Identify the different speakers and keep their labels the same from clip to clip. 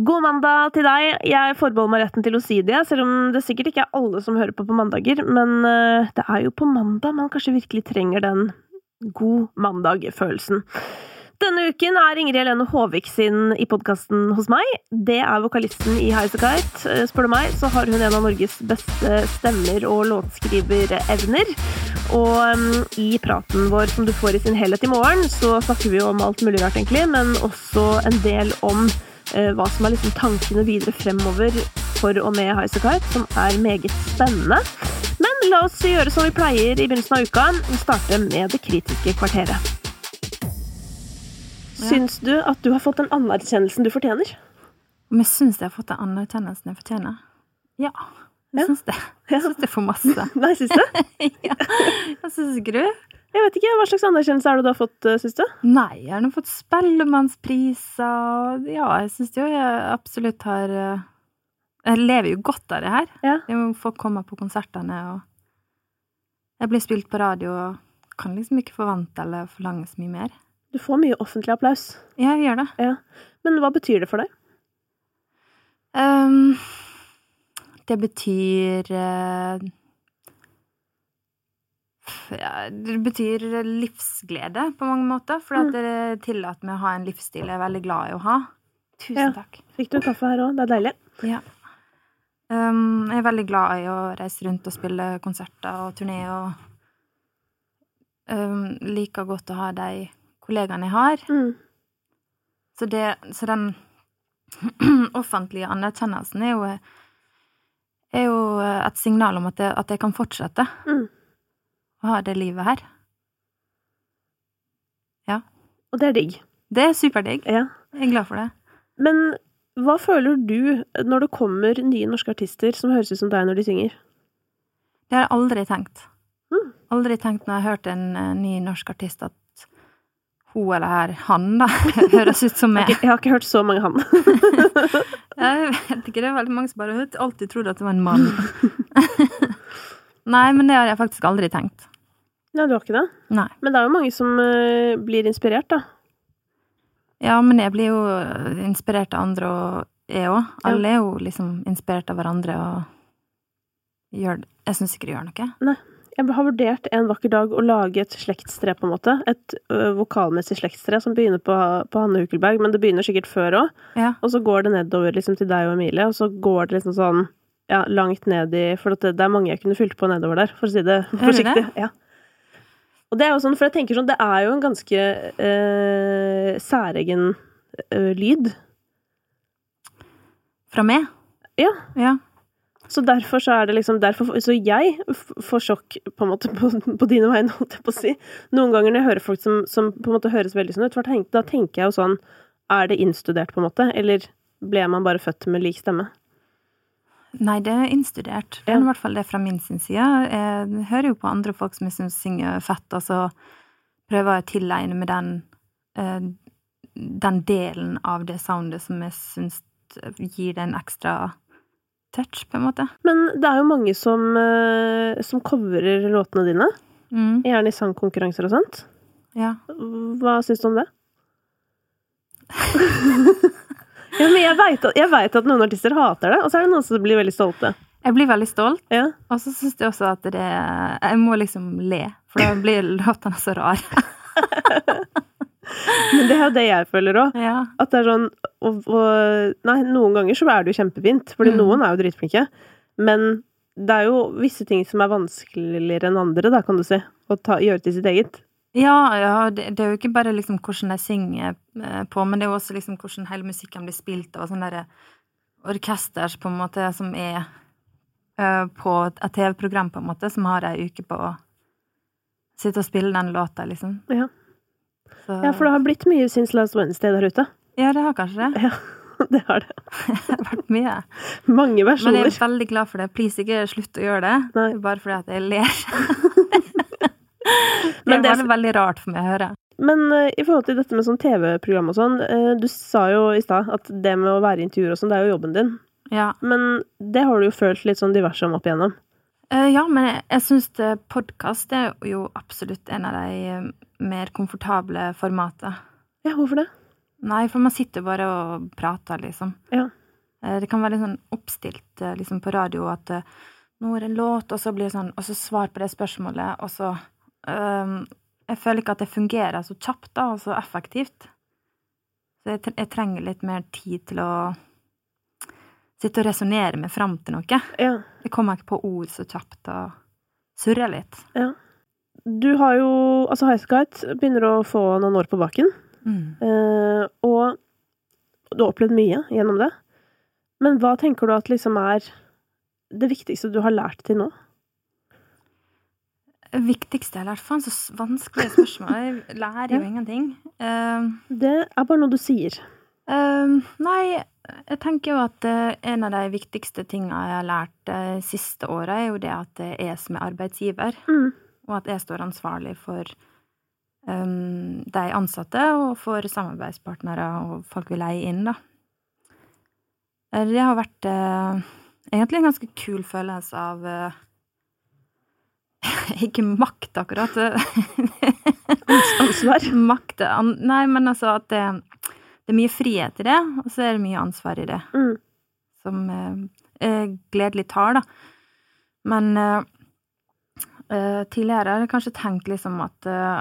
Speaker 1: God mandag til deg. Jeg forbeholder meg retten til å si det, selv om det sikkert ikke er alle som hører på på mandager. Men eh, det er jo på mandag man kanskje virkelig trenger den god mandag-følelsen. Denne uken er Ingrid Helene Håvik sin i podkasten hos meg. Det er vokalisten i Highasakite. Eh, spør du meg, så har hun en av Norges beste stemmer og låtskriverevner. Og um, i praten vår som du får i sin helhet i morgen, så snakker vi jo om alt mulig rart, egentlig, men også en del om Eh, hva som er liksom tankene videre fremover for og med Highasakite, som er meget spennende. Men la oss gjøre som vi pleier i begynnelsen av uka, starte med det kritiske kvarteret. Syns du at du har fått den anerkjennelsen du fortjener?
Speaker 2: Om jeg syns jeg har fått den anerkjennelsen jeg fortjener? Ja. Jeg syns det. Jeg syns det er for masse.
Speaker 1: Nei, syns du?
Speaker 2: ja. Jeg syns ikke du?
Speaker 1: Jeg vet ikke, Hva slags anerkjennelse er det du har fått, eh, syns du?
Speaker 2: Nei, jeg har nå fått Spellemannspriser Ja, jeg syns jo jeg absolutt har eh, Jeg lever jo godt av det her.
Speaker 1: Ja.
Speaker 2: Jeg må få komme på konsertene, og jeg blir spilt på radio og kan liksom ikke forvente eller forlange så mye mer.
Speaker 1: Du får mye offentlig applaus.
Speaker 2: Ja, jeg gjør det.
Speaker 1: Ja. Men hva betyr det for deg?
Speaker 2: Um, det betyr uh, ja, det betyr livsglede på mange måter, for at
Speaker 1: Mm.
Speaker 2: det tillater meg å ha en livsstil jeg er veldig glad i å ha. Tusen
Speaker 1: Ja.
Speaker 2: takk.
Speaker 1: Fikk du kaffe her òg? Det er deilig.
Speaker 2: Ja. Um, jeg er veldig glad i å reise rundt og spille konserter og turné, og um, liker godt å ha de kollegaene jeg har.
Speaker 1: Mm.
Speaker 2: Så, det, så den offentlige anerkjennelsen er jo, er jo et signal om at jeg, at jeg kan fortsette
Speaker 1: Mm.
Speaker 2: Å ha det livet her. Ja.
Speaker 1: Og det er digg.
Speaker 2: Det er superdigg.
Speaker 1: Ja.
Speaker 2: Jeg er glad for det.
Speaker 1: Men hva føler du når det kommer nye norske artister som høres ut som deg når de synger?
Speaker 2: Det har jeg aldri tenkt.
Speaker 1: Mm.
Speaker 2: Aldri tenkt når jeg har hørt en eh, ny norsk artist at hun eller her, han, da, høres ut som meg.
Speaker 1: Jeg har ikke hørt så mange han.
Speaker 2: Jeg vet ikke, det er veldig mange som bare alltid trodd at det var en mann. Nei, men det har jeg faktisk aldri tenkt.
Speaker 1: Nei, du har ikke det?
Speaker 2: Nei.
Speaker 1: Men det er jo mange som uh, blir inspirert, da.
Speaker 2: Ja, men jeg blir jo inspirert av andre, og jeg òg. Alle er jo liksom inspirert av hverandre, og gjør. Jeg syns ikke det gjør noe.
Speaker 1: Jeg har vurdert en vakker dag å lage et slektstre, på en måte. Et ø, vokalmessig slektstre som begynner på, på Hanne Hukelberg, men det begynner sikkert før òg.
Speaker 2: Ja.
Speaker 1: Og så går det nedover liksom til deg og Emilie, og så går det liksom sånn ja, langt ned i For det, det er mange jeg kunne fylt på nedover der, for å si det
Speaker 2: det
Speaker 1: forsiktig.
Speaker 2: det?
Speaker 1: Ja. Og det er jo sånn, for jeg tenker sånn, det er jo en ganske eh, særegen eh, lyd.
Speaker 2: Fra meg?
Speaker 1: Ja.
Speaker 2: Ja.
Speaker 1: Så derfor så er det liksom derfor, Så jeg får sjokk på måte på, på dine vegne, holdt jeg på å si. Noen ganger når jeg hører folk som, som på en måte høres veldig sånn ut, da tenker jeg jo sånn Er det innstudert, på en måte? Eller ble man bare født med lik stemme?
Speaker 2: Nei, det er innstudert. Det er i hvert fall det fra min sin side. Jeg hører jo på andre folk som jeg syns synger fett, og så prøver jeg å tilegne med den, eh, den delen av det soundet som jeg syns gir det en ekstra touch, på en måte.
Speaker 1: Men det er jo mange som, eh, som coverer låtene dine.
Speaker 2: Mm,
Speaker 1: Gjerne i sangkonkurranser og sånt.
Speaker 2: ja.
Speaker 1: Hva syns du om det? ja, men jeg veit at, vet at noen artister hater det, og så er det noen som blir veldig stolte.
Speaker 2: Jeg blir veldig stolt,
Speaker 1: Ja.
Speaker 2: og så syns jeg også at det Jeg må liksom le, for da blir låtene så rare.
Speaker 1: Men det er jo det jeg føler òg.
Speaker 2: Ja.
Speaker 1: At det er sånn og, og, Nei, noen ganger så er det jo kjempefint, fordi
Speaker 2: Mm.
Speaker 1: noen er jo dritflinke. Men det er jo visse ting som er vanskeligere enn andre, da, kan du si. Å ta, gjøre til sitt eget.
Speaker 2: Ja, ja det, det er jo ikke bare liksom hvordan jeg synger eh, på, men det er jo også liksom hvordan hele musikken blir spilt av sånne der orkester på en måte som er eh, på et TV-program, på en måte, som har ei uke på å sitte og spille den låta, liksom.
Speaker 1: Ja.
Speaker 2: Så,
Speaker 1: ja, for det har blitt mye Since Last Wednesday der ute.
Speaker 2: Ja, det har kanskje det.
Speaker 1: Det har det.
Speaker 2: Det har vært mye.
Speaker 1: Mange
Speaker 2: Men jeg er veldig glad for det. Please, ikke slutt å gjøre det.
Speaker 1: Nei.
Speaker 2: Bare fordi at jeg ler. det
Speaker 1: Men det-
Speaker 2: veldig, veldig rart for meg å høre.
Speaker 1: Men uh, i forhold til dette med sånn TV-program og sånn, uh, du sa jo i stad at det med å være i intervjuer og sånn, det er jo jobben din.
Speaker 2: Ja.
Speaker 1: Men det har du jo følt litt sånn diverse om opp igjennom.
Speaker 2: Uh, ja, men jeg, jeg syns podkast er jo absolutt en av de mer komfortable formatene.
Speaker 1: Ja, hvorfor det?
Speaker 2: Nei, for man sitter bare og prater, liksom.
Speaker 1: Ja.
Speaker 2: Det kan være litt sånn oppstilt liksom på radio at nå er det en låt, og så blir det sånn, og så svar på det spørsmålet, og så Jeg føler ikke at det fungerer så kjapt da, og så effektivt. Så jeg, trenger litt mer tid til å sitte og resonnere meg fram til noe.
Speaker 1: Ja.
Speaker 2: Jeg kommer ikke på ord så kjapt og surrer litt.
Speaker 1: Du har jo Altså, Highasakite begynner å få noen år på baken.
Speaker 2: Mm.
Speaker 1: Eh, og du har opplevd mye gjennom det. Men hva tenker du at liksom er det viktigste du har lært til nå?
Speaker 2: Viktigste jeg har lært Faen, så vanskelige spørsmål. Jeg lærer jo ingenting. Ehm,
Speaker 1: Det er bare noe du sier.
Speaker 2: Ehm, nei, jeg tenker jo at eh, en av de viktigste tinga jeg har lært de siste åra, er jo det at det er jeg som er arbeidsgiver,
Speaker 1: Mm.
Speaker 2: og at jeg står ansvarlig for um, de ansatte og for samarbeidspartnere og folk vi leier inn, da. Eh, Det har vært uh, egentlig en ganske kul følelse av eh, Ikke makt, akkurat.
Speaker 1: Ansvar.
Speaker 2: makt an, Nei, men altså at det, det er mye frihet i det, og så er det mye ansvar i det,
Speaker 1: Mm.
Speaker 2: som eh, gledelig tar, da. Men eh, eh, tidligere har jeg kanskje tenkt liksom at eh,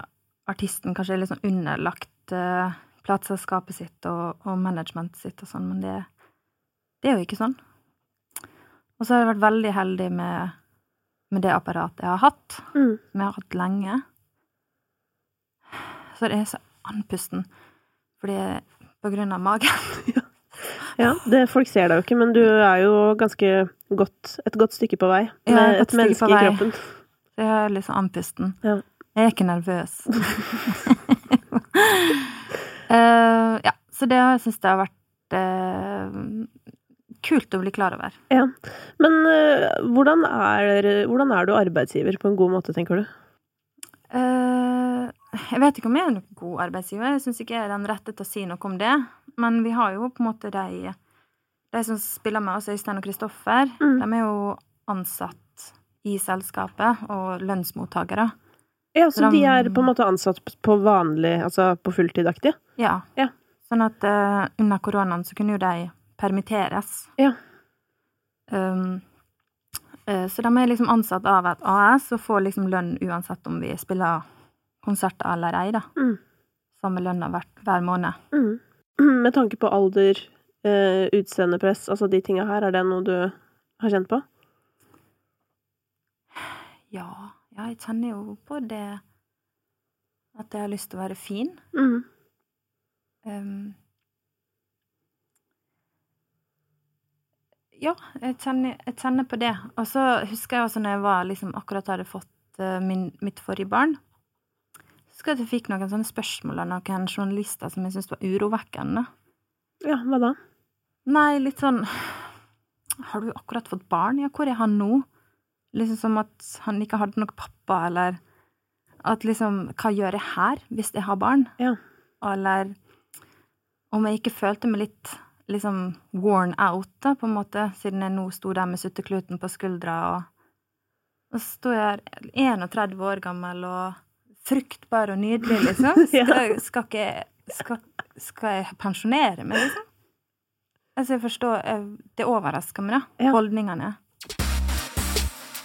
Speaker 2: artisten kanskje er sånn underlagt eh, plateselskapet sitt og, og managementet sitt og sånn, men det, det er jo ikke sånn. Og så har jeg vært veldig heldig med, med det apparatet jeg har hatt
Speaker 1: Mm.
Speaker 2: som jeg har hatt lenge. Så det er så andpusten, fordi på grunn av magen.
Speaker 1: Ja, det, folk ser deg jo ikke, men du er jo ganske godt, et godt stykke på vei.
Speaker 2: Ja, et
Speaker 1: et menneske i kroppen.
Speaker 2: Så jeg er litt sånn andpusten.
Speaker 1: Ja.
Speaker 2: Jeg er ikke nervøs. uh, ja, så det har jeg har vært eh, kult å bli klar over.
Speaker 1: Ja. Men uh, hvordan, er, hvordan er du arbeidsgiver på en god måte, tenker du?
Speaker 2: Uh, jeg vet ikke om jeg er noen god arbeidsgiver. Jeg syns ikke jeg er den rette til å si noe om det. Men vi har jo på en måte de De som spiller med oss, Øystein og Kristoffer,
Speaker 1: Mm.
Speaker 2: de er jo ansatt i selskapet og lønnsmottakere.
Speaker 1: Ja, så
Speaker 2: de-
Speaker 1: de er på en måte ansatt på vanlig, altså på fulltidaktig?
Speaker 2: Ja.
Speaker 1: Ja.
Speaker 2: Sånn at uh, under koronaen så kunne jo de permitteres.
Speaker 1: Ja.
Speaker 2: Um, eh, så de er liksom ansatt av et AS og får liksom lønn uansett om vi spiller konserter eller ei, da.
Speaker 1: Mm.
Speaker 2: Samme lønna hver, hver måned.
Speaker 1: Mm. Med tanke på alder, eh, utseendepress, altså de tinga her, er det noe du har kjent på?
Speaker 2: Ja, ja, jeg kjenner jo på det at jeg har lyst til å være fin.
Speaker 1: Mm.
Speaker 2: Um, ja, jeg kjenner, jeg kjenner på det. Og så husker jeg også når jeg var liksom akkurat hadde fått eh, min, mitt forrige barn. Husker at jeg fikk noen sånne spørsmål av noen journalister som jeg syntes var urovekkende.
Speaker 1: Ja, hva da?
Speaker 2: Nei, litt sånn Har du akkurat fått barn? Ja, hvor er han nå? Liksom som at han ikke hadde noen pappa, eller at liksom Hva gjør jeg her, hvis jeg har barn?
Speaker 1: Ja.
Speaker 2: Eller om jeg ikke følte meg litt liksom worn out, da, på en måte, siden jeg nå sto der med suttekluten på skuldra, og, og så sto jeg her 31 år gammel og fruktbar og nydelig, liksom. Skal, skal ikke skal, skal jeg pensjonere meg, liksom? Altså, jeg forstår jeg, Det overrasker meg, da.
Speaker 1: Ja.
Speaker 2: Holdningene.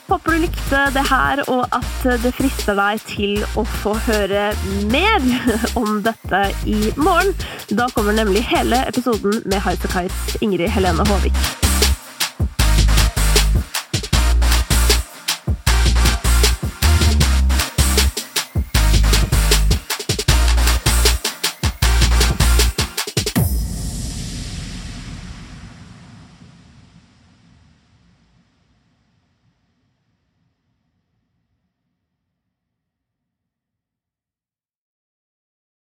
Speaker 1: Håper du likte det her, og at det frister deg til å få høre mer om dette i morgen. Da kommer nemlig hele episoden med Highasakite's Ingrid Helene Håvik.